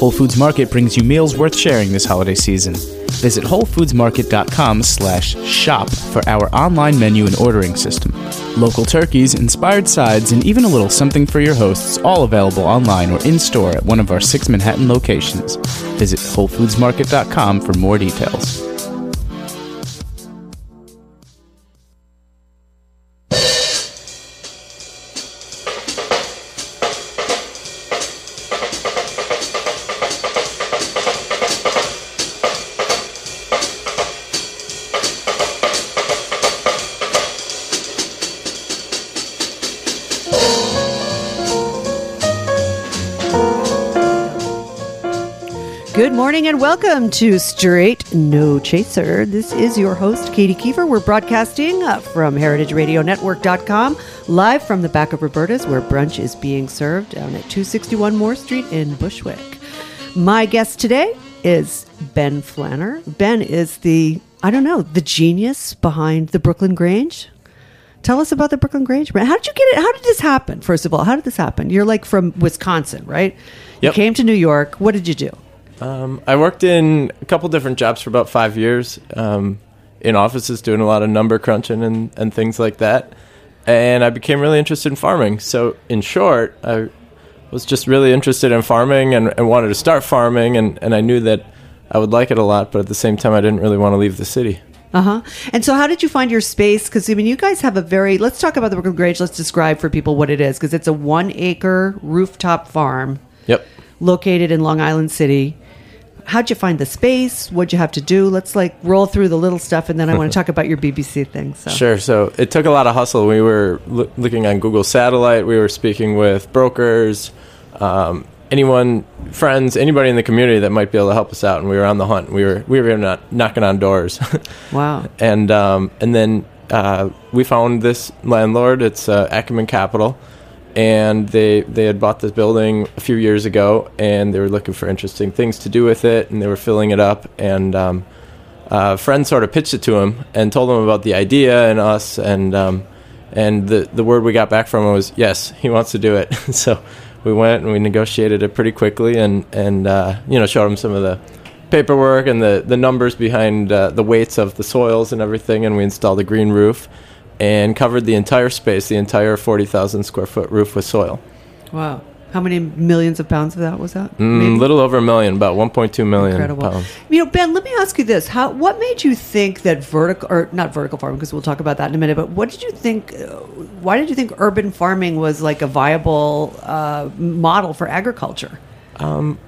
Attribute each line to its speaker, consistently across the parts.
Speaker 1: Whole Foods Market brings you meals worth sharing this holiday season. Visit WholeFoodsMarket.com slash shop for our online menu and ordering system. Local turkeys, inspired sides, and even a little something for your hosts, all available online or in-store at one of our six Manhattan locations. Visit WholeFoodsMarket.com for more details.
Speaker 2: Good morning and welcome to Straight No Chaser. This is your host, Katy Keiffer. We're broadcasting uh, from heritageradionetwork.com, live from the back of Roberta's, where brunch is being served down at 261 Moore Street in Bushwick. My guest today is Ben Flanner. Ben is the, I don't know, the genius behind the Brooklyn Grange. Tell us about the Brooklyn Grange. How did you get it? How did this happen? First of all, how did this happen? You're like from Wisconsin, right? You came to New York. What did you do?
Speaker 3: Um, I worked in a couple different jobs for about five years um, in offices doing a lot of number crunching and, and things like that. And I became really interested in farming. So, in short, I was just really interested in farming and, and wanted to start farming. And, and I knew that I would like it a lot, but at the same time, I didn't really want to leave the city.
Speaker 2: Uh huh. And so, how did you find your space? Because I mean, you guys have a very. Let's talk about the Brooklyn Grange. Let's describe for people what it is, because it's a one-acre rooftop farm
Speaker 3: Yep.
Speaker 2: located in Long Island City. How'd you find the space? What'd you have to do? Let's like roll through the little stuff, and then I want to talk about your BBC thing. So.
Speaker 3: Sure. So it took a lot of hustle. We were loo- looking on Google Satellite. We were speaking with brokers, um, anyone, friends, anybody in the community that might be able to help us out. And we were on the hunt. We were we were not knocking on doors,
Speaker 2: Wow.
Speaker 3: and um, and then uh, we found this landlord. It's uh, Acumen Capital, and they they had bought this building a few years ago, and they were looking for interesting things to do with it, and they were filling it up, and um, uh, friend sort of pitched it to him and told him about the idea and us, and um, and the the word we got back from him was yes, he wants to do it. so we went and we negotiated it pretty quickly, and and uh, you know showed him some of the paperwork and the the numbers behind uh, the weights of the soils and everything, and we installed a green roof and covered the entire space, the entire forty thousand square foot roof with soil.
Speaker 2: Wow. How many millions of pounds of that was that?
Speaker 3: Mm, little over a million, about one point two million
Speaker 2: Incredible.
Speaker 3: pounds.
Speaker 2: You know, Ben, let me ask you this: How, what made you think that vertical, or not vertical farming, because we'll talk about that in a minute. But what did you think? Uh, why did you think urban farming was like a viable uh, model for agriculture?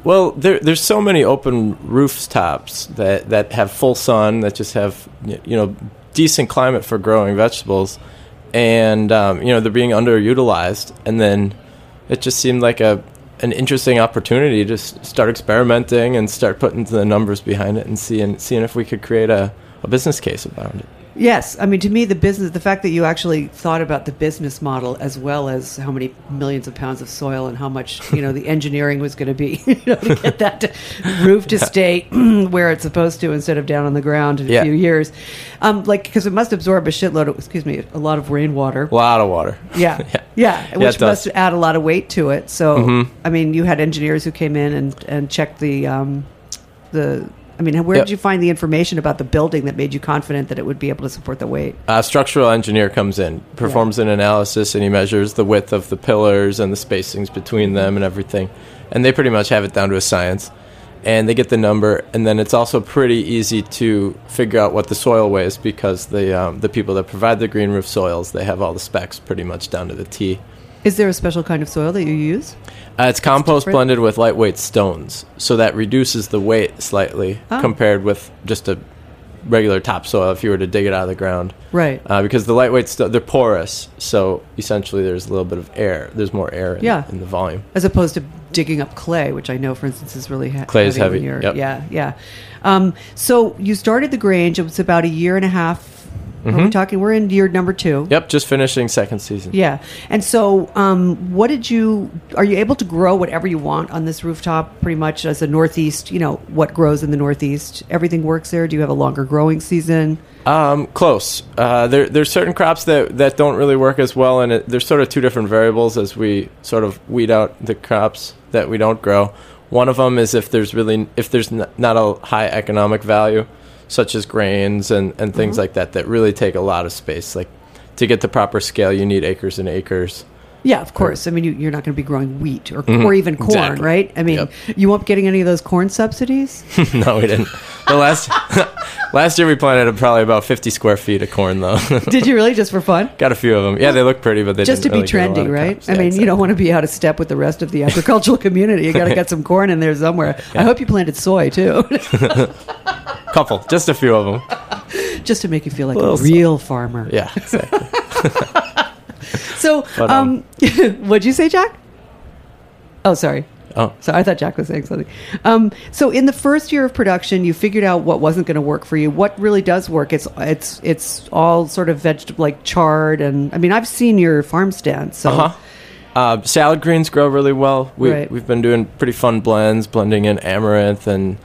Speaker 3: Well, there, there's so many open rooftops that, that have full sun, that just have you know decent climate for growing vegetables, and um, you know they're being underutilized. And then it just seemed like a an interesting opportunity to start experimenting and start putting the numbers behind it and seeing seeing if we could create a, a business case around it.
Speaker 2: Yes, I mean to me the business, the fact that you actually thought about the business model as well as how many millions of pounds of soil and how much you know the engineering was going to be you know, to get that to, roof to stay where it's supposed to instead of down on the ground in a few years, um, like because it must absorb a shitload of excuse me a lot of rainwater.
Speaker 3: A lot of water.
Speaker 2: Yeah,
Speaker 3: Yeah.
Speaker 2: yeah,
Speaker 3: Yeah,
Speaker 2: which must add a lot of weight to it. So,
Speaker 3: Mhm.
Speaker 2: I mean, you had engineers who came in and and checked the um, the. I mean, where did you find the information about the building that made you confident that it would be able to support the weight?
Speaker 3: A structural engineer comes in, performs an analysis, and he measures the width of the pillars and the spacings between them and everything. And they pretty much have it down to a science. And they get the number, and then it's also pretty easy to figure out what the soil weighs because the um, the people that provide the green roof soils they have all the specs pretty much down to the T.
Speaker 2: Is there a special kind of soil that you use?
Speaker 3: Uh, it's compost
Speaker 2: different?
Speaker 3: blended with lightweight stones, so that reduces the weight slightly
Speaker 2: Oh.
Speaker 3: compared with just a regular topsoil if you were to dig it out of the ground.
Speaker 2: Right.
Speaker 3: Uh, because the lightweight sto- they're porous, so essentially there's a little bit of air. There's more air in,
Speaker 2: Yeah.
Speaker 3: in the volume.
Speaker 2: As opposed to digging up clay, which I know, for instance, is really he-
Speaker 3: Clay is
Speaker 2: heavy. when
Speaker 3: heavy, yep.
Speaker 2: Yeah, yeah. Um, so you started the Grange. It was about a year and a half. Are we talking? We're in year number two.
Speaker 3: Yep, just finishing second season.
Speaker 2: Yeah. And so, um, what did you? Are you able to grow whatever you want on this rooftop? Pretty much as a northeast, you know, what grows in the northeast? Everything works there. Do you have a longer growing season?
Speaker 3: Um, close. Uh, there, there's certain crops that, that don't really work as well, and it, there's sort of two different variables as we sort of weed out the crops that we don't grow. One of them is if there's really if there's n- not a high economic value, such as grains and, and things mm-hmm. like that, that really take a lot of space. Like to get the proper scale, you need acres and acres.
Speaker 2: Yeah, of course. I mean, you, you're not going to be growing wheat or,
Speaker 3: Mhm.
Speaker 2: or even corn,
Speaker 3: Exactly.
Speaker 2: right? I mean,
Speaker 3: Yep.
Speaker 2: you won't be getting any of those corn subsidies.
Speaker 3: no, we didn't. The last last year we planted probably about 50 square feet of corn though.
Speaker 2: Did you really just for fun?
Speaker 3: Got a few of them. Yeah, they look pretty, but they
Speaker 2: just to be
Speaker 3: really a
Speaker 2: trendy, right?
Speaker 3: crops.
Speaker 2: I
Speaker 3: Yeah,
Speaker 2: mean, you don't want to be out of step with the rest of the agricultural community. You got to get some corn in there somewhere. I hope you planted soy too,
Speaker 3: couple, just a few of them.
Speaker 2: just to make you feel like a
Speaker 3: Little
Speaker 2: real farmer.
Speaker 3: Yeah, exactly.
Speaker 2: So,
Speaker 3: But,
Speaker 2: um, what'd you say, Jack? Oh, sorry.
Speaker 3: Oh,
Speaker 2: So I thought Jack was saying something. Um, so in the first year of production, you figured out what wasn't going to work for you. What really does work? It's it's it's all sort of vegetable like chard, and I mean I've seen your farm stand. So
Speaker 3: uh-huh. Uh, salad greens grow really well. We,
Speaker 2: Right.
Speaker 3: We've been doing pretty fun blends, blending in amaranth and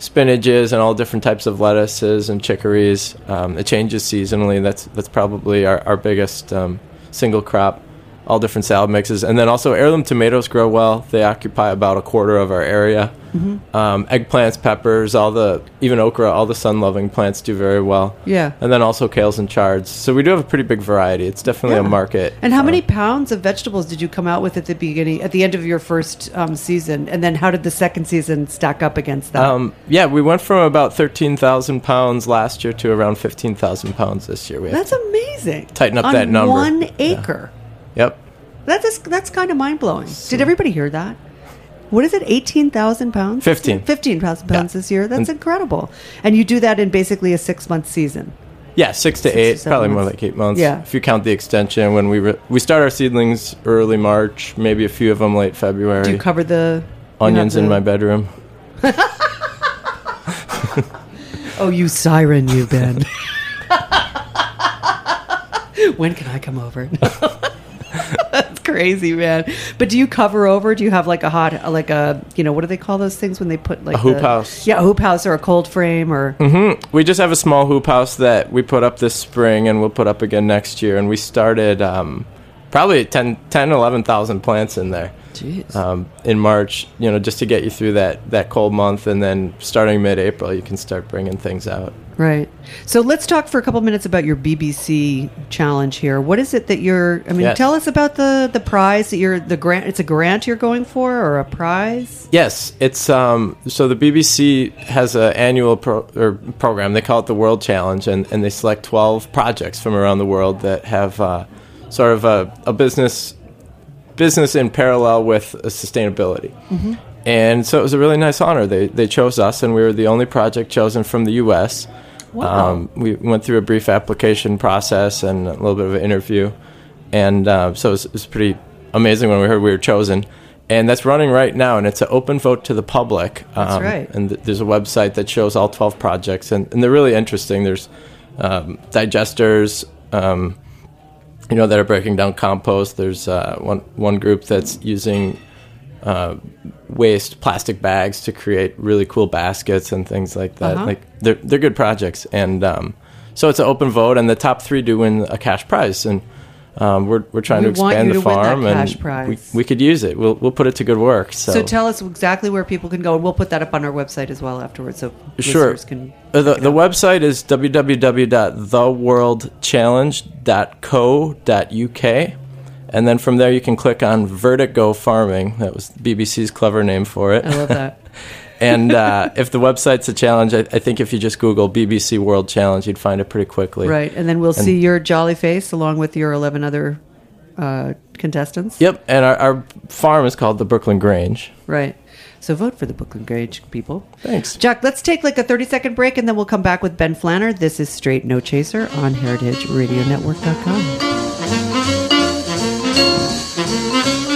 Speaker 3: spinaches and all different types of lettuces and chicories. Um, it changes seasonally. That's that's probably our, our biggest um, single crop. All different salad mixes, and then also heirloom tomatoes grow well. They occupy about a quarter of our area.
Speaker 2: Mm-hmm.
Speaker 3: Um, eggplants, peppers, all the even okra, all the sun-loving plants do very well.
Speaker 2: yeah.
Speaker 3: And then also kales and chards. So we do have a pretty big variety. It's definitely
Speaker 2: Yeah.
Speaker 3: a market.
Speaker 2: And how
Speaker 3: uh,
Speaker 2: many pounds of vegetables did you come out with at the beginning, at the end of your first um, season? And then how did the second season stack up against that?
Speaker 3: Um, yeah, we went from about 13,000 pounds last year to around 15,000 pounds this year. We
Speaker 2: that's amazing.
Speaker 3: tighten up
Speaker 2: On
Speaker 3: that number.
Speaker 2: One acre.
Speaker 3: Yep.
Speaker 2: That is that's kind of mind blowing. Did everybody hear that? What is it? Eighteen thousand pounds.
Speaker 3: 15.
Speaker 2: Fifteen thousand pounds
Speaker 3: Yeah.
Speaker 2: this year. That's
Speaker 3: And-
Speaker 2: incredible. And you do that in basically a six month season.
Speaker 3: Yeah, six to
Speaker 2: Six
Speaker 3: eight, probably more like eight months.
Speaker 2: Yeah.
Speaker 3: If you count the extension, when we re- we start our seedlings early March, maybe a few of them late February.
Speaker 2: Do you cover the
Speaker 3: Onions
Speaker 2: have
Speaker 3: in my bedroom.
Speaker 2: Oh, you siren, you Ben. when can I come over? Crazy, man. But do you cover over? Do you have like a hot, like a, you know, what do they call those things when they put like
Speaker 3: A hoop
Speaker 2: the-
Speaker 3: house.
Speaker 2: Yeah, a hoop house or a cold frame or.
Speaker 3: hmm We just have a small hoop house that we put up this spring and we'll put up again next year. And we started um, probably 10, 10 11,000 plants in there. Um, in March, you know, just to get you through that, that cold month. And then starting mid April, you can start bringing things out.
Speaker 2: Right. So let's talk for a couple minutes about your BBC challenge here. What is it that you're? I mean,
Speaker 3: Yes.
Speaker 2: tell us about the the prize that you're the grant. It's a grant you're going for, or a prize?
Speaker 3: Yes, it's um, so the BBC has an annual pro- or program. They call it the World Challenge, and, and they select 12 projects from around the world that have uh, sort of a, a business business in parallel with sustainability. And so it was a really nice honor. They they chose us, and we were the only project chosen from the U.S.
Speaker 2: Wow.
Speaker 3: Um, we went through a brief application process and a little bit of an interview, and uh, so it was, it was pretty amazing when we heard we were chosen. And that's running right now, and it's an open vote to the public.
Speaker 2: That's
Speaker 3: Um,
Speaker 2: right.
Speaker 3: And th- there's a website that shows all 12 projects, and, and they're really interesting. There's um, digesters, um, you know, that are breaking down compost. There's uh, one one group that's using uh, waste plastic bags to create really cool baskets and things like that.
Speaker 2: Uh-huh.
Speaker 3: Like they're they're good projects, and um, so it's an open vote, and the top three do win a cash prize, and um, we're we're trying
Speaker 2: We
Speaker 3: to expand the
Speaker 2: to
Speaker 3: farm,
Speaker 2: cash
Speaker 3: and
Speaker 2: prize.
Speaker 3: we we could use it. We'll we'll put it to good work. So,
Speaker 2: So tell us exactly where people can go, and we'll put that up on our website as well afterwards, so
Speaker 3: Sure.
Speaker 2: listeners can.
Speaker 3: Uh, the, the website is www.theworldchallenge.co.uk. And then from there, you can click on Vertigo Farming. That was BBC's clever name for it.
Speaker 2: I love that.
Speaker 3: and uh, if the website's a challenge, I, I think if you just Google BBC World Challenge, you'd find it pretty quickly.
Speaker 2: Right, and then we'll
Speaker 3: And-
Speaker 2: see your jolly face along with your eleven other uh, contestants.
Speaker 3: Yep. And our, our farm is called the Brooklyn Grange.
Speaker 2: Right. So vote for the Brooklyn Grange people.
Speaker 3: Thanks.
Speaker 2: Jack, let's take like a 30 second break and then we'll come back with Ben Flanner. This is Straight No Chaser on heritageradionetwork.com. Thank you.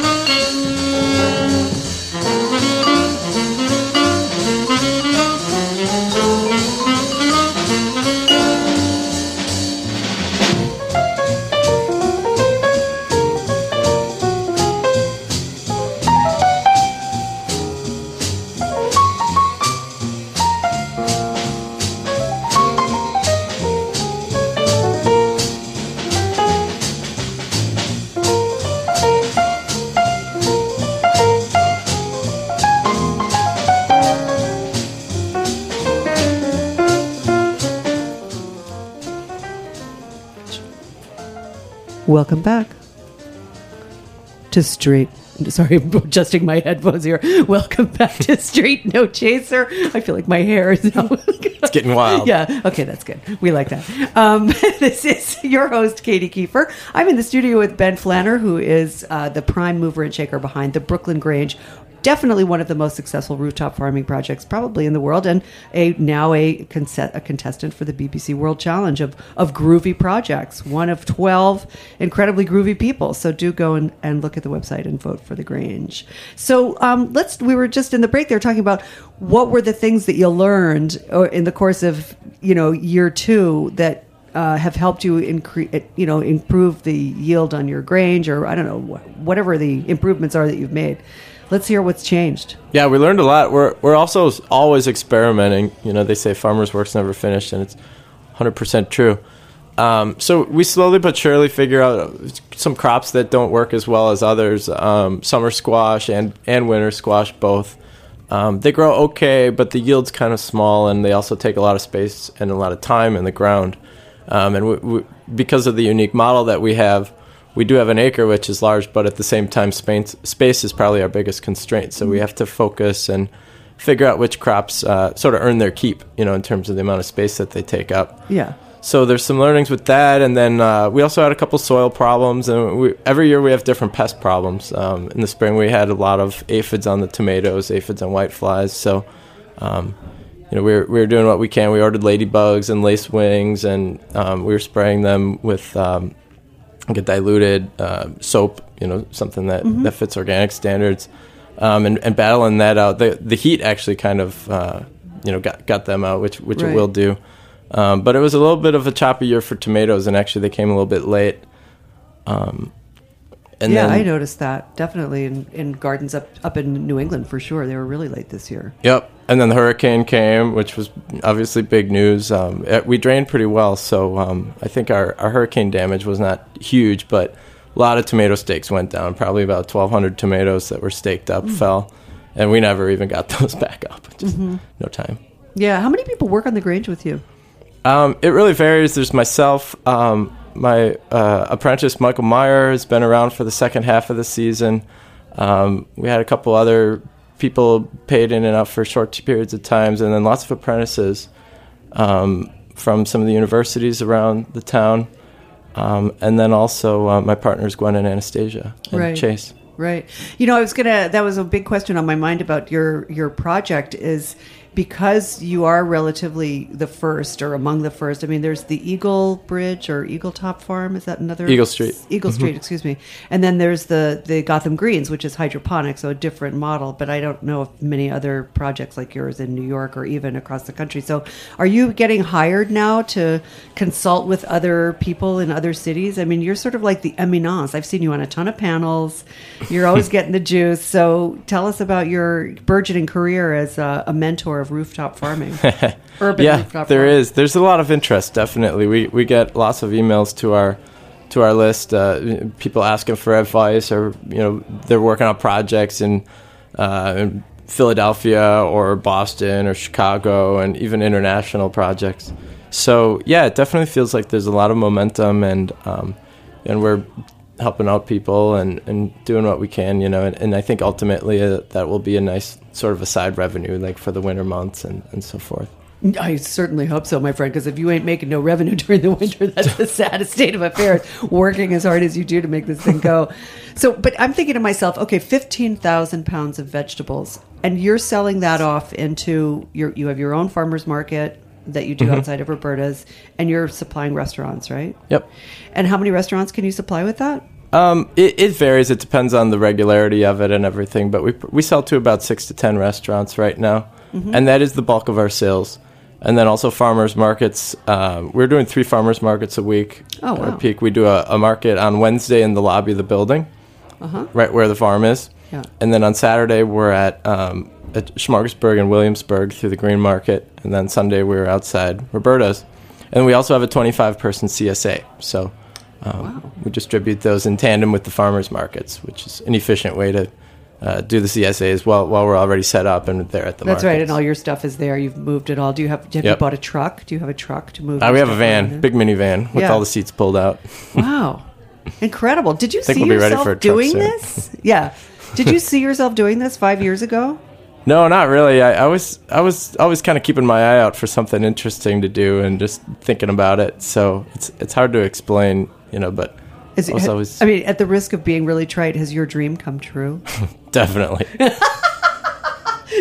Speaker 2: Welcome back to Street. Sorry, I'm adjusting my headphones here. Welcome back to Street No Chaser. I feel like my hair is now.
Speaker 3: It's getting wild.
Speaker 2: Yeah. Okay, that's good. We like that. Um, this is your host, Katy Keiffer. I'm in the studio with Ben Flanner, who is uh, the prime mover and shaker behind the Brooklyn Grange. Definitely one of the most successful rooftop farming projects, probably in the world, and a now a, a contestant for the BBC World Challenge of, of groovy projects. One of twelve incredibly groovy people. So do go and, and look at the website and vote for the Grange. So um, let's. We were just in the break there talking about what were the things that you learned in the course of you know year two that uh, have helped you increase you know improve the yield on your grange or I don't know wh- whatever the improvements are that you've made. Let's hear what's changed.
Speaker 3: Yeah, we learned a lot. We're we're also always experimenting. You know, they say farmers' work's never finished, and it's 100% true. Um, so we slowly but surely figure out some crops that don't work as well as others. Um, summer squash and and winter squash both. Um, they grow okay, but the yield's kind of small, and they also take a lot of space and a lot of time in the ground. Um, and we, we, because of the unique model that we have, we do have an acre which is large, but at the same time, space, space is probably our biggest constraint. So we have to focus and figure out which crops uh, sort of earn their keep, you know, in terms of the amount of space that they take up.
Speaker 2: Yeah.
Speaker 3: So there's some learnings with that, and then uh, we also had a couple soil problems, and we, every year we have different pest problems. Um, in the spring, we had a lot of aphids on the tomatoes, aphids and whiteflies. So, um, you know, we were, we were doing what we can. We ordered ladybugs and lacewings, and um, we were spraying them with a diluted uh, soap, you know, something that, that fits organic standards, um, and, and battling that out. The the heat actually kind of uh, you know got got them out, which which
Speaker 2: Right.
Speaker 3: it will do. Um, but it was a little bit of a choppy year for tomatoes, and actually they came a little bit late. Um, and
Speaker 2: yeah,
Speaker 3: then,
Speaker 2: I noticed that definitely in, in gardens up up in New England for sure. They were really late this year.
Speaker 3: Yep. And then the hurricane came, which was obviously big news. Um, it- we drained pretty well, so um, I think our, our hurricane damage was not huge, but a lot of tomato stakes went down. Probably about 1,200 tomatoes that were staked up fell, and we never even got those back up. Just no time.
Speaker 2: Yeah. How many people work on the Grange with you?
Speaker 3: Um, it really varies. There's myself, um, my uh, apprentice Michael Meyer has been around for the second half of the season. Um, we had a couple other people paid in and out for short periods of times, and then lots of apprentices um, from some of the universities around the town. Um, and then also uh, my partners Gwen and Anastasia and
Speaker 2: Right.
Speaker 3: Chase.
Speaker 2: Right. You know, I was gonna. That was a big question on my mind about your your project. Is because you are relatively the first or among the first. I mean, there's the Eagle Bridge or Eagle Top Farm. Is that another
Speaker 3: Eagle Street.
Speaker 2: Eagle mm-hmm. Street, excuse me. And then there's the the Gotham Greens, which is hydroponic, so a different model. But I don't know if many other projects like yours in New York or even across the country. So, are you getting hired now to consult with other people in other cities? I mean, you're sort of like the eminence. I've seen you on a ton of panels. You're always getting the juice. So, tell us about your burgeoning career as a, a mentor of rooftop farming, urban
Speaker 3: yeah,
Speaker 2: rooftop
Speaker 3: there
Speaker 2: farming.
Speaker 3: is. There's a lot of interest. Definitely, we we get lots of emails to our to our list. Uh, people asking for advice, or you know, they're working on projects in, uh, in Philadelphia or Boston or Chicago, and even international projects. So yeah, it definitely feels like there's a lot of momentum, and um, and we're helping out people and, and doing what we can, you know. And, and I think ultimately uh, that will be a nice sort of a side revenue, like for the winter months and, and so forth.
Speaker 2: I certainly hope so, my friend, because if you ain't making no revenue during the winter, that's the saddest state of affairs, working as hard as you do to make this thing go. So, but I'm thinking to myself, okay, 15,000 pounds of vegetables, and you're selling that off into your, you have your own farmer's market that you do
Speaker 3: Mm-hmm.
Speaker 2: outside of Roberta's, and you're supplying restaurants, right?
Speaker 3: Yep.
Speaker 2: And how many restaurants can you supply with that?
Speaker 3: Um, it, it varies. It depends on the regularity of it and everything. But we we sell to about six to ten restaurants right now,
Speaker 2: Mm-hmm.
Speaker 3: and that is the bulk of our sales. And then also farmers markets. Um, we're doing three farmers markets a week.
Speaker 2: Oh,
Speaker 3: at our peak. We do a, a market on Wednesday in the lobby of the building, right where the farm is.
Speaker 2: Uh-huh. Yeah.
Speaker 3: And then on Saturday we're at um, at Schmarksburg and Williamsburg through the Green Market, and then Sunday we're outside Roberta's, and we also have a 25 person CSA. So um, we distribute those in tandem with the farmers markets, which is an efficient way to uh, do the CSAs while while we're already set up and there at the moment.
Speaker 2: That's right, and all your stuff is there. You've moved it all. Do you have? Have you bought a truck? Do you have a truck to move?
Speaker 3: Uh, we have a van, big minivan with
Speaker 2: Yeah.
Speaker 3: all the seats pulled out.
Speaker 2: Wow. Incredible. Did you see
Speaker 3: we'll
Speaker 2: yourself doing this? Yeah. Did you see yourself doing this five years ago?
Speaker 3: No, not really. I, I was I was always kind of keeping my eye out for something interesting to do and just thinking about it. So it's it's hard to explain, you know, but
Speaker 2: Is
Speaker 3: I was always
Speaker 2: I mean, at the risk of being really trite, has your dream come true?
Speaker 3: definitely.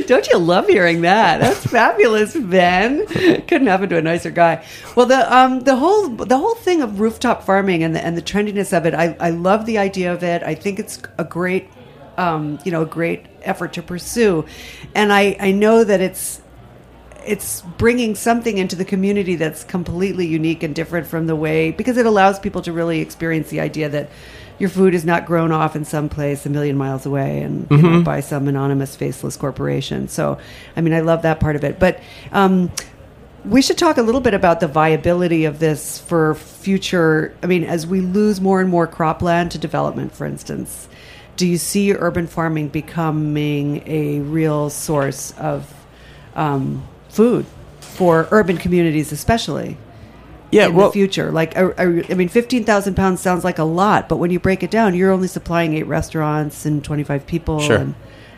Speaker 2: Don't you love hearing that? That's fabulous, Ben. Couldn't happen to a nicer guy. Well, the um the whole the whole thing of rooftop farming and the and the trendiness of it, I I love the idea of it. I think it's a great um you know a great effort to pursue, and I I know that it's it's bringing something into the community that's completely unique and different from the way because it allows people to really experience the idea that your food is not grown off in some place a million miles away and you know, by some anonymous faceless corporation. So, I mean, I love that part of it. But um, we should talk a little bit about the viability of this for future. I mean, as we lose more and more cropland to development, for instance, do you see urban farming becoming a real source of um, food for urban communities, especially
Speaker 3: Yeah,
Speaker 2: in
Speaker 3: well,
Speaker 2: the future? Like, are, I mean, fifteen thousand pounds sounds like a lot, but when you break it down, you're only supplying eight restaurants and twenty five people.
Speaker 3: Sure.
Speaker 2: And,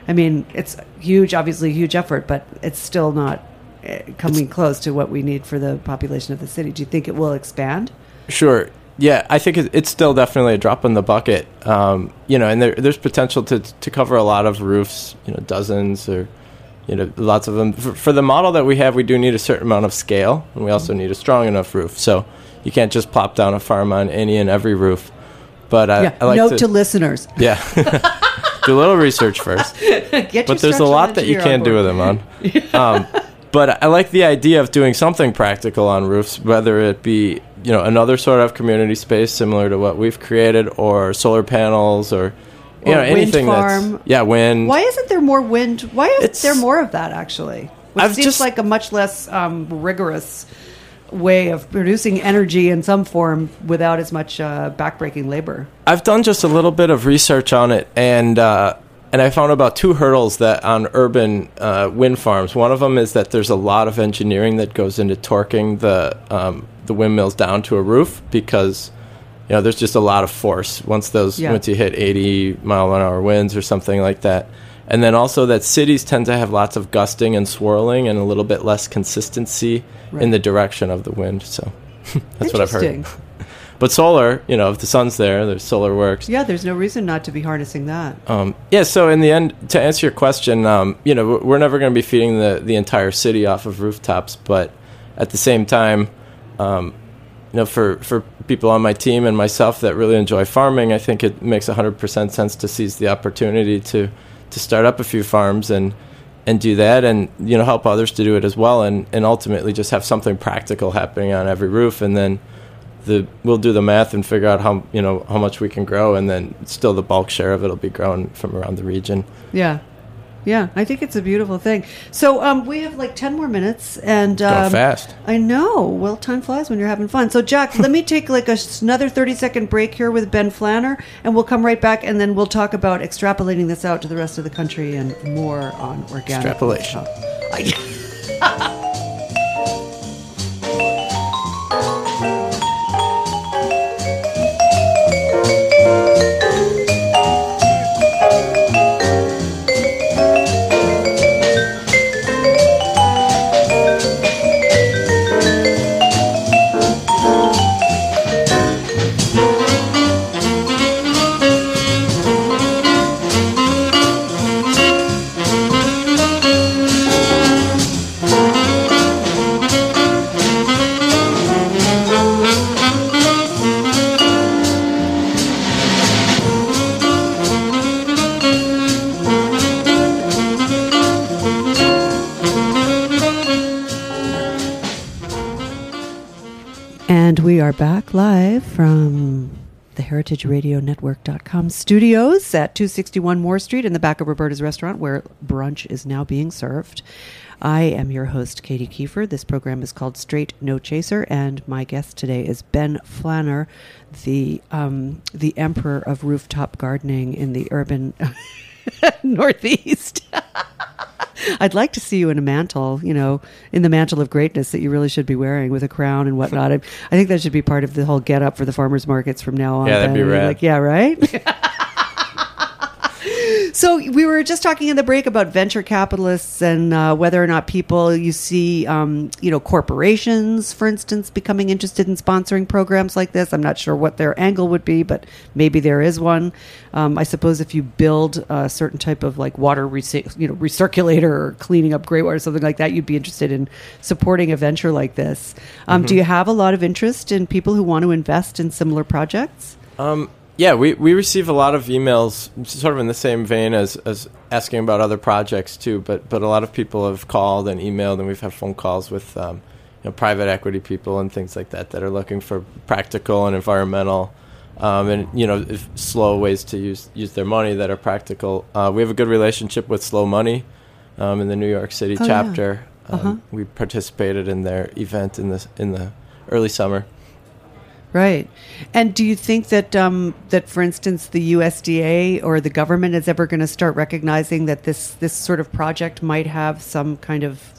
Speaker 2: I mean, it's huge, obviously huge effort, but it's still not eh, coming close to what we need for the population of the city. Do you think it will expand?
Speaker 3: Sure. Yeah, I think it's still definitely a drop in the bucket. Um, you know, and there, there's potential to to cover a lot of roofs. You know, dozens or you know, lots of them. For, for the model that we have, we do need a certain amount of scale, and we also need a strong enough roof. So you can't just plop down a farm on any and every roof. But I,
Speaker 2: yeah.
Speaker 3: I like
Speaker 2: Note
Speaker 3: to,
Speaker 2: to listeners:
Speaker 3: yeah, do a little research first.
Speaker 2: Get
Speaker 3: but there's a lot that you
Speaker 2: engineer
Speaker 3: can do with them on. Um, but I like the idea of doing something practical on roofs, whether it be you know another sort of community space similar to what we've created, or solar panels, or you know
Speaker 2: wind farm.
Speaker 3: yeah wind.
Speaker 2: Why isn't there more wind? Why isn't
Speaker 3: It's-
Speaker 2: there more of that actually? Which
Speaker 3: I've
Speaker 2: seems
Speaker 3: just-
Speaker 2: like a much less um, rigorous way of producing energy in some form without as much uh, backbreaking labor.
Speaker 3: I've done just a little bit of research on it, and uh, and I found about two hurdles that on urban uh, wind farms. One of them is that there's a lot of engineering that goes into torquing the um, the windmills down to a roof because you know there's just a lot of force once those
Speaker 2: Yeah.
Speaker 3: once you hit 80 mile an hour winds or something like that. And then also that cities tend to have lots of gusting and swirling and a little bit less consistency
Speaker 2: Right.
Speaker 3: in the direction of the wind. So that's what I've heard. But solar, you know, if the sun's there, there's solar works.
Speaker 2: Yeah, there's no reason not to be harnessing that.
Speaker 3: Um, yeah, so in the end, to answer your question, um, you know, we're never going to be feeding the, the entire city off of rooftops, but at the same time, um, you know, for, for people on my team and myself that really enjoy farming, I think it makes 100% sense to seize the opportunity to, to start up a few farms and, and do that and, you know, help others to do it as well and, and ultimately just have something practical happening on every roof and then – the we'll do the math and figure out how you know how much we can grow, and then still the bulk share of it will be grown from around the region.
Speaker 2: Yeah. Yeah, I think it's a beautiful thing. So um, we have like ten more minutes, and um,
Speaker 3: fast.
Speaker 2: I know. Well, time flies when you're having fun. So, Jack, let me take like a, another thirty second break here with Ben Flanner, and we'll come right back, and then we'll talk about extrapolating this out to the rest of the country and more on organic
Speaker 3: extrapolation.
Speaker 2: heritageradionetwork.com studios at 261 Moore Street in the back of Roberta's restaurant where brunch is now being served. I am your host, Katy Keiffer. This program is called Straight No Chaser, and my guest today is Ben Flanner, the um, the emperor of rooftop gardening in the urban Northeast. I'd like to see you in a mantle, you know, in the mantle of greatness that you really should be wearing with a crown and whatnot. I, I think that should be part of the whole get up for the farmers markets from now on.
Speaker 3: Yeah, that'd be rad.
Speaker 2: Like, yeah, right? So we were just talking in the break about venture capitalists and uh, whether or not people you see, um, you know, corporations, for instance, becoming interested in sponsoring programs like this. I'm not sure what their angle would be, but maybe there is one. Um, I suppose if you build a certain type of like water, rec- you know, recirculator or cleaning up gray water, or something like that, you'd be interested in supporting a venture like this. Um, Do you have a lot of interest in people who want to invest in similar projects?
Speaker 3: Um, yeah, we, we receive a lot of emails, sort of in the same vein as, as asking about other projects too. But but a lot of people have called and emailed, and we've had phone calls with um, you know private equity people and things like that that are looking for practical and environmental. Um, and you know, if slow ways to use use their money that are practical. Uh, we have a good relationship with Slow Money um, in the New York City
Speaker 2: Oh, yeah.
Speaker 3: chapter.
Speaker 2: Uh-huh.
Speaker 3: Um, we participated in their event in the in the early summer.
Speaker 2: Right. And do you think that um, that, for instance, the USDA or the government is ever going to start recognizing that this this sort of project might have some kind of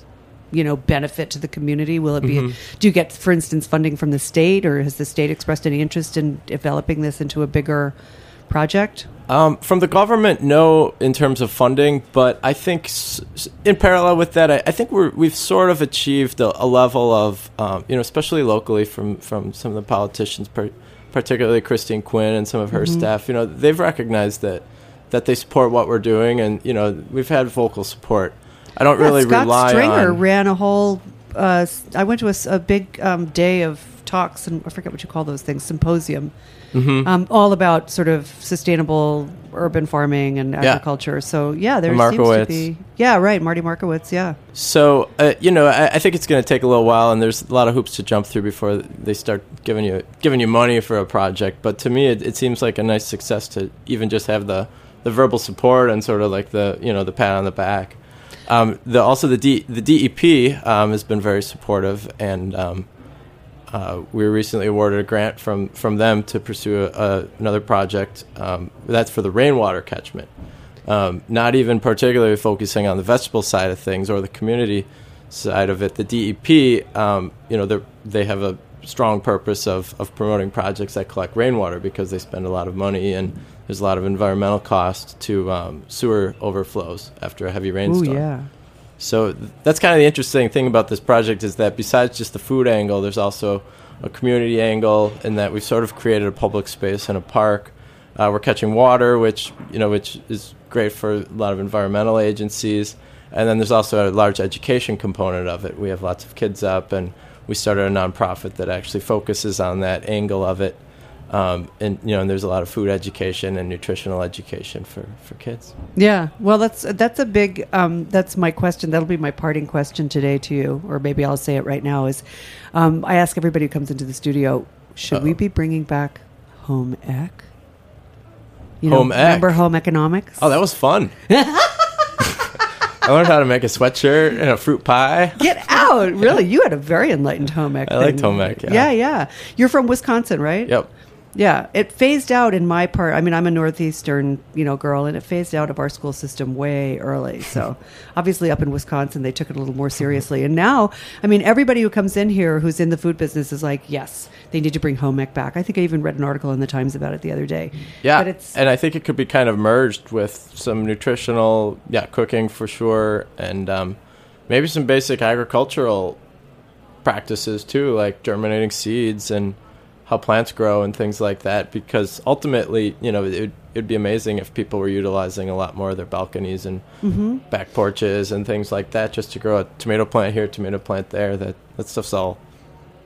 Speaker 2: you know benefit to the community? Will it be?
Speaker 3: Mm-hmm.
Speaker 2: Do you get, for instance, funding from the state, or has the state expressed any interest in developing this into a bigger project?
Speaker 3: Um, from the government, no, in terms of funding, but I think s- in parallel with that, I, I think we're, we've sort of achieved a, a level of, um, you know, especially locally from, from some of the politicians, per, particularly Christine Quinn and some of her staff. You know, they've recognized that that they support what we're doing, and you know, we've had vocal support. I don't really
Speaker 2: yeah, Scott
Speaker 3: rely
Speaker 2: Stringer
Speaker 3: on.
Speaker 2: ran a whole. Uh, I went to a big um, day of talks, and I forget what you call those things, symposium,
Speaker 3: Mm-hmm.
Speaker 2: um, all about sort of sustainable urban farming and agriculture. So yeah, there seems to
Speaker 3: Markowitz.
Speaker 2: be. Yeah, right, Marty Markowitz. Yeah,
Speaker 3: So uh, you know, I, I think it's going to take a little while, and there's a lot of hoops to jump through before they start giving you giving you money for a project. But to me, it, it seems like a nice success to even just have the the verbal support and sort of like the you know the pat on the back. Um, the also the D, the DEP um, has been very supportive, and um, uh, we were recently awarded a grant from from them to pursue a, a, another project. Um, that's for the rainwater catchment. Um, not even particularly focusing on the vegetable side of things or the community side of it. The DEP, um, you know, they're- have a strong purpose of, of promoting projects that collect rainwater because they spend a lot of money and there's a lot of environmental cost to um, sewer overflows after a heavy
Speaker 2: oh
Speaker 3: rainstorm.
Speaker 2: yeah,
Speaker 3: So that's kind of the interesting thing about this project is that besides just the food angle, there's also a community angle in that we've sort of created a public space and a park. Uh, we're catching water, which you know, which is great for a lot of environmental agencies. And then there's also a large education component of it. We have lots of kids up, and we started a nonprofit that actually focuses on that angle of it. Um, and you know, and there's a lot of food education and nutritional education for, for kids.
Speaker 2: Yeah, well, that's that's a big. Um, that's my question. That'll be my parting question today to you, or maybe I'll say it right now. Is um, I ask everybody who comes into the studio, should we
Speaker 3: Uh-oh.
Speaker 2: be bringing back home ec? You
Speaker 3: Home ec?
Speaker 2: Remember home economics?
Speaker 3: Oh, that was fun. I learned how to make a sweatshirt and a fruit pie.
Speaker 2: Get out! Really, you had a very enlightened home ec.
Speaker 3: I liked home ec, yeah.
Speaker 2: yeah, yeah. You're from Wisconsin, right?
Speaker 3: Yep.
Speaker 2: Yeah, it phased out in my part. I mean, I'm a northeastern, you know, girl, and it phased out of our school system way early. So, obviously, up in Wisconsin, they took it a little more seriously. And now, I mean, everybody who comes in here who's in the food business is like, yes, they need to bring home ec back. I think I even read an article in the Times about it the other day.
Speaker 3: Yeah,
Speaker 2: but it's
Speaker 3: and I think it could be kind of merged with some nutritional, yeah, cooking for sure, and um, maybe some basic agricultural practices too, like germinating seeds and how plants grow and things like that. Because ultimately, you know, it it'd be amazing if people were utilizing a lot more of their balconies and
Speaker 2: Mm-hmm.
Speaker 3: back porches and things like that, just to grow a tomato plant here, tomato plant there. That that stuff's all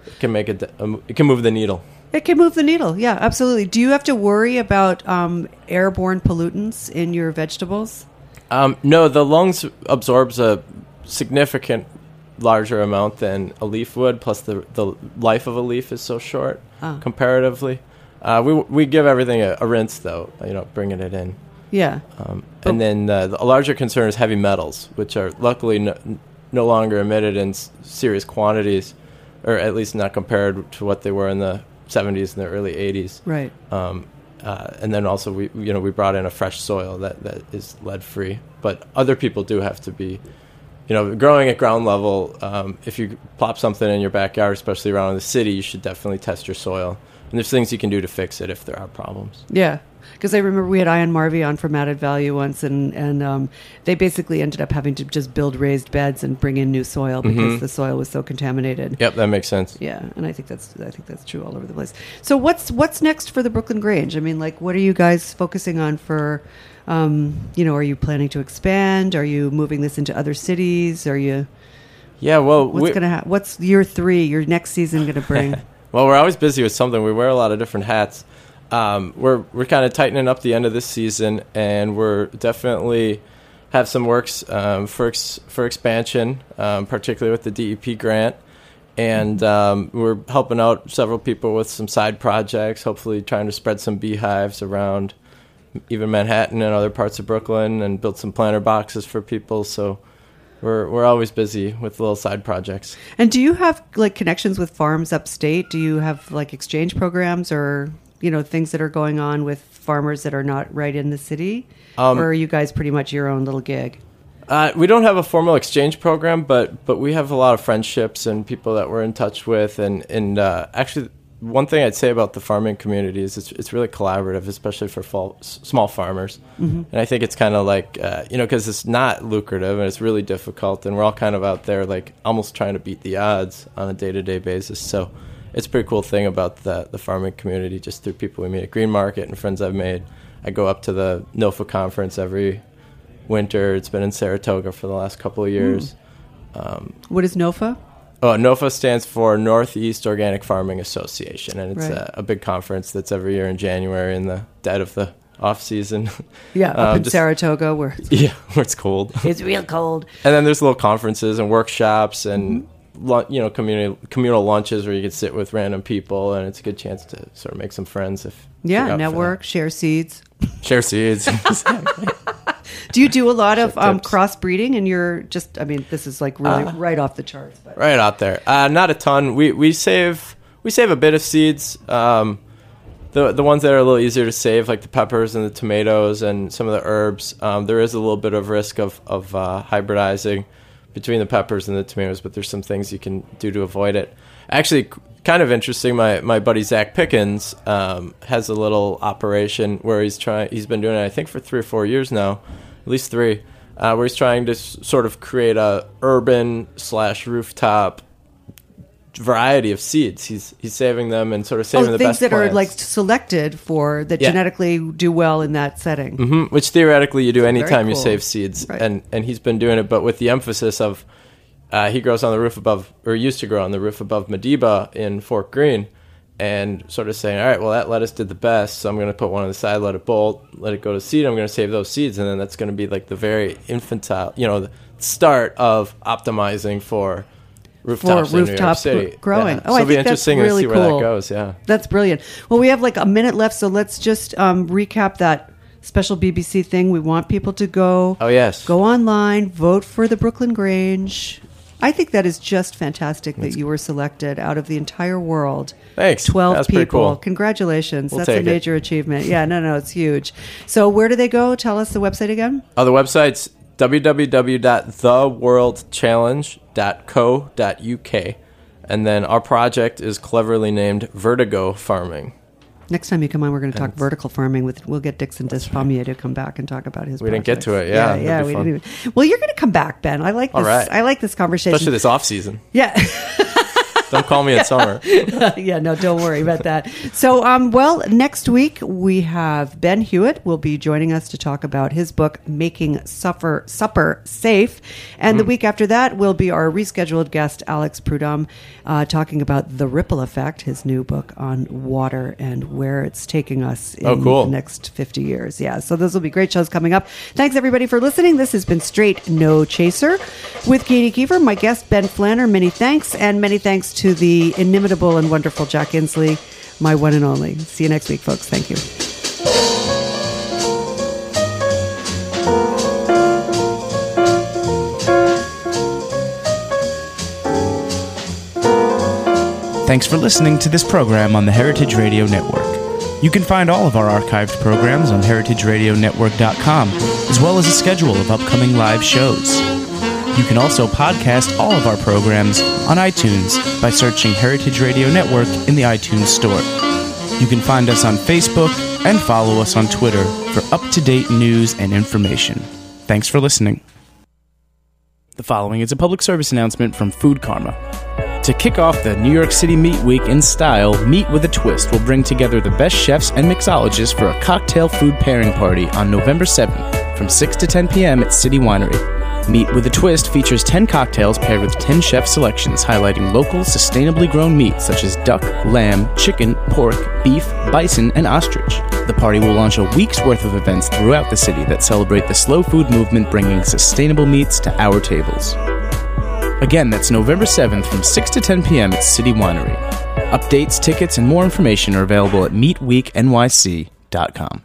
Speaker 3: it can make it. Um, it can move the needle.
Speaker 2: It can move the needle. Yeah, absolutely. Do you have to worry about um, airborne pollutants in your vegetables?
Speaker 3: Um, no, the lungs absorbs a significant larger amount than a leaf would. Plus, the the life of a leaf is so short
Speaker 2: Ah.
Speaker 3: comparatively. Uh, we we give everything a, a rinse though, you know, bringing it in.
Speaker 2: Yeah.
Speaker 3: Um, and then uh, the, a larger concern is heavy metals, which are luckily no, no longer emitted in s- serious quantities, or at least not compared to what they were in the 70s and the early 80s.
Speaker 2: Right.
Speaker 3: Um, uh, and then also we you know we brought in a fresh soil that, that is lead free. But other people do have to be, you know, growing at ground level. Um, if you plop something in your backyard, especially around the city, you should definitely test your soil. And there's things you can do to fix it if there are problems.
Speaker 2: Yeah, because I remember we had Ian Marvy on from Added Value once, and and um, they basically ended up having to just build raised beds and bring in new soil because
Speaker 3: Mhm.
Speaker 2: the soil was so contaminated.
Speaker 3: Yep, that makes sense.
Speaker 2: Yeah, and I think that's I think that's true all over the place. So what's what's next for the Brooklyn Grange? I mean, like, what are you guys focusing on for? Um, you know, are you planning to expand? Are you moving this into other cities? Are you
Speaker 3: Yeah, well,
Speaker 2: what's gonna ha- What's year three? Your next season gonna bring?
Speaker 3: well, we're always busy with something. We wear a lot of different hats. Um, we're we're kind of tightening up the end of this season, and we're definitely have some works um, for ex- for expansion, um, particularly with the DEP grant, and um, we're helping out several people with some side projects. Hopefully, trying to spread some beehives around even Manhattan and other parts of Brooklyn, and build some planter boxes for people. So. We're, we're always busy with little side projects.
Speaker 2: And do you have like connections with farms upstate? Do you have like exchange programs or you know things that are going on with farmers that are not right in the city,
Speaker 3: Um,
Speaker 2: or are you guys pretty much your own little gig?
Speaker 3: Uh, we don't have a formal exchange program, but but we have a lot of friendships and people that we're in touch with, and and uh, actually, one thing I'd say about the farming community is it's it's really collaborative, especially for fall, s- small farmers. And I think it's kind of like uh, you know because it's not lucrative and it's really difficult, and we're all kind of out there like almost trying to beat the odds on a day to day basis. So it's a pretty cool thing about the the farming community, just through people we meet at Green Market and friends I've made. I go up to the NOFA conference every winter. It's been in Saratoga for the last couple of years. Um,
Speaker 2: What is NOFA?
Speaker 3: oh, NOFA stands for Northeast Organic Farming Association, and it's
Speaker 2: Right.
Speaker 3: a, a big conference that's every year in January in the dead of the off season.
Speaker 2: Yeah, up
Speaker 3: Um,
Speaker 2: in
Speaker 3: just-
Speaker 2: Saratoga, where
Speaker 3: yeah, where it's cold.
Speaker 2: it's real cold.
Speaker 3: And then there's little conferences and workshops and lu- you know community communal lunches where you can sit with random people, and it's a good chance to sort of make some friends if
Speaker 2: Yeah,
Speaker 3: up for that.
Speaker 2: network, share seeds.
Speaker 3: share seeds.
Speaker 2: Do you do a lot of um, crossbreeding? And you're just, I mean, this is like really
Speaker 3: Uh,
Speaker 2: right off the charts. But
Speaker 3: right out there. Uh, not a ton. We we save we save a bit of seeds. Um, the the ones that are a little easier to save, like the peppers and the tomatoes and some of the herbs. Um, there is a little bit of risk of of uh, hybridizing between the peppers and the tomatoes, but there's some things you can do to avoid it. Actually, kind of interesting. My my buddy Zach Pickens um, has a little operation where he's trying. He's been doing it, I think, for three or four years now, at least three, uh, where he's trying to s- sort of create a urban slash rooftop variety of seeds. He's he's saving them and sort of saving
Speaker 2: Oh,
Speaker 3: the
Speaker 2: things
Speaker 3: best
Speaker 2: that are like selected for that
Speaker 3: Yeah.
Speaker 2: genetically do well in that setting.
Speaker 3: Mhm, which theoretically you do anytime you save seeds,
Speaker 2: Right.
Speaker 3: and and he's been doing it, but with the emphasis of uh, he grows on the roof above, or used to grow on the roof above Madiba in Fort Greene, and sort of saying, all right, well that lettuce did the best, so I'm going to put one on the side, let it bolt, let it go to seed. I'm going to save those seeds, and then that's going to be like the very infantile, you know, the start of optimizing for rooftops York
Speaker 2: rooftop gr- growing.
Speaker 3: Yeah.
Speaker 2: Oh,
Speaker 3: so
Speaker 2: I
Speaker 3: it'll be
Speaker 2: think that's
Speaker 3: interesting
Speaker 2: really
Speaker 3: to see where
Speaker 2: cool.
Speaker 3: that goes. Yeah.
Speaker 2: That's brilliant. Well, we have like a minute left, so let's just um, recap that special BBC thing. We want people to go.
Speaker 3: Oh yes.
Speaker 2: Go online, vote for the Brooklyn Grange. I think that is just fantastic that you were selected out of the entire world.
Speaker 3: Thanks.
Speaker 2: 12
Speaker 3: That's
Speaker 2: people.
Speaker 3: cool.
Speaker 2: Congratulations.
Speaker 3: We'll
Speaker 2: That's a
Speaker 3: take it.
Speaker 2: major achievement. Yeah, no, no, it's huge. So, where do they go? Tell us the website again.
Speaker 3: Oh, the website's www.theworldchallenge.co.uk. And then our project is cleverly named Vertigo Farming.
Speaker 2: Next time you come on, we're going to talk vertical farming with. We'll get Dixon Despommier to come back and talk about his.
Speaker 3: We didn't get to it. Yeah,
Speaker 2: yeah,
Speaker 3: that'd
Speaker 2: we
Speaker 3: fun.
Speaker 2: didn't even. Well, you're going to come back, Ben. I like this.
Speaker 3: All right.
Speaker 2: I like this conversation.
Speaker 3: Especially this off season.
Speaker 2: yeah.
Speaker 3: Don't call me in summer.
Speaker 2: yeah, no, don't worry about that. So, um, well, next week we have Ben Hewitt will be joining us to talk about his book "Making Suffer Supper Safe," and the
Speaker 3: Mm.
Speaker 2: week after that will be our rescheduled guest Alex Prud'homme uh, talking about the ripple effect, his new book on water and where it's taking us in
Speaker 3: Oh, cool.
Speaker 2: the next fifty years. Yeah, so those will be great shows coming up. Thanks everybody for listening. This has been Straight No Chaser with Katy Keiffer, my guest Ben Flanner. Many thanks, and many thanks to the inimitable and wonderful Jack Inslee, my one and only. See you next week, folks. Thank you.
Speaker 1: Thanks for listening to this program on the Heritage Radio Network. You can find all of our archived programs on heritageradionetwork.com, as well as a schedule of upcoming live shows. You can also podcast all of our programs on iTunes by searching Heritage Radio Network in the iTunes Store. You can find us on Facebook and follow us on Twitter for up to date news and information. Thanks for listening. The following is a public service announcement from Food Karma. To kick off the New York City Meat Week in style, Meat with a Twist will bring together the best chefs and mixologists for a cocktail food pairing party on November 7th from 6 to 10 p.m. at City Winery. Meat with a Twist features 10 cocktails paired with 10 chef selections highlighting local, sustainably grown meats such as duck, lamb, chicken, pork, beef, bison, and ostrich. The party will launch a week's worth of events throughout the city that celebrate the slow food movement bringing sustainable meats to our tables. Again, that's November 7th from 6 to 10 p.m. at City Winery. Updates, tickets, and more information are available at meatweeknyc.com.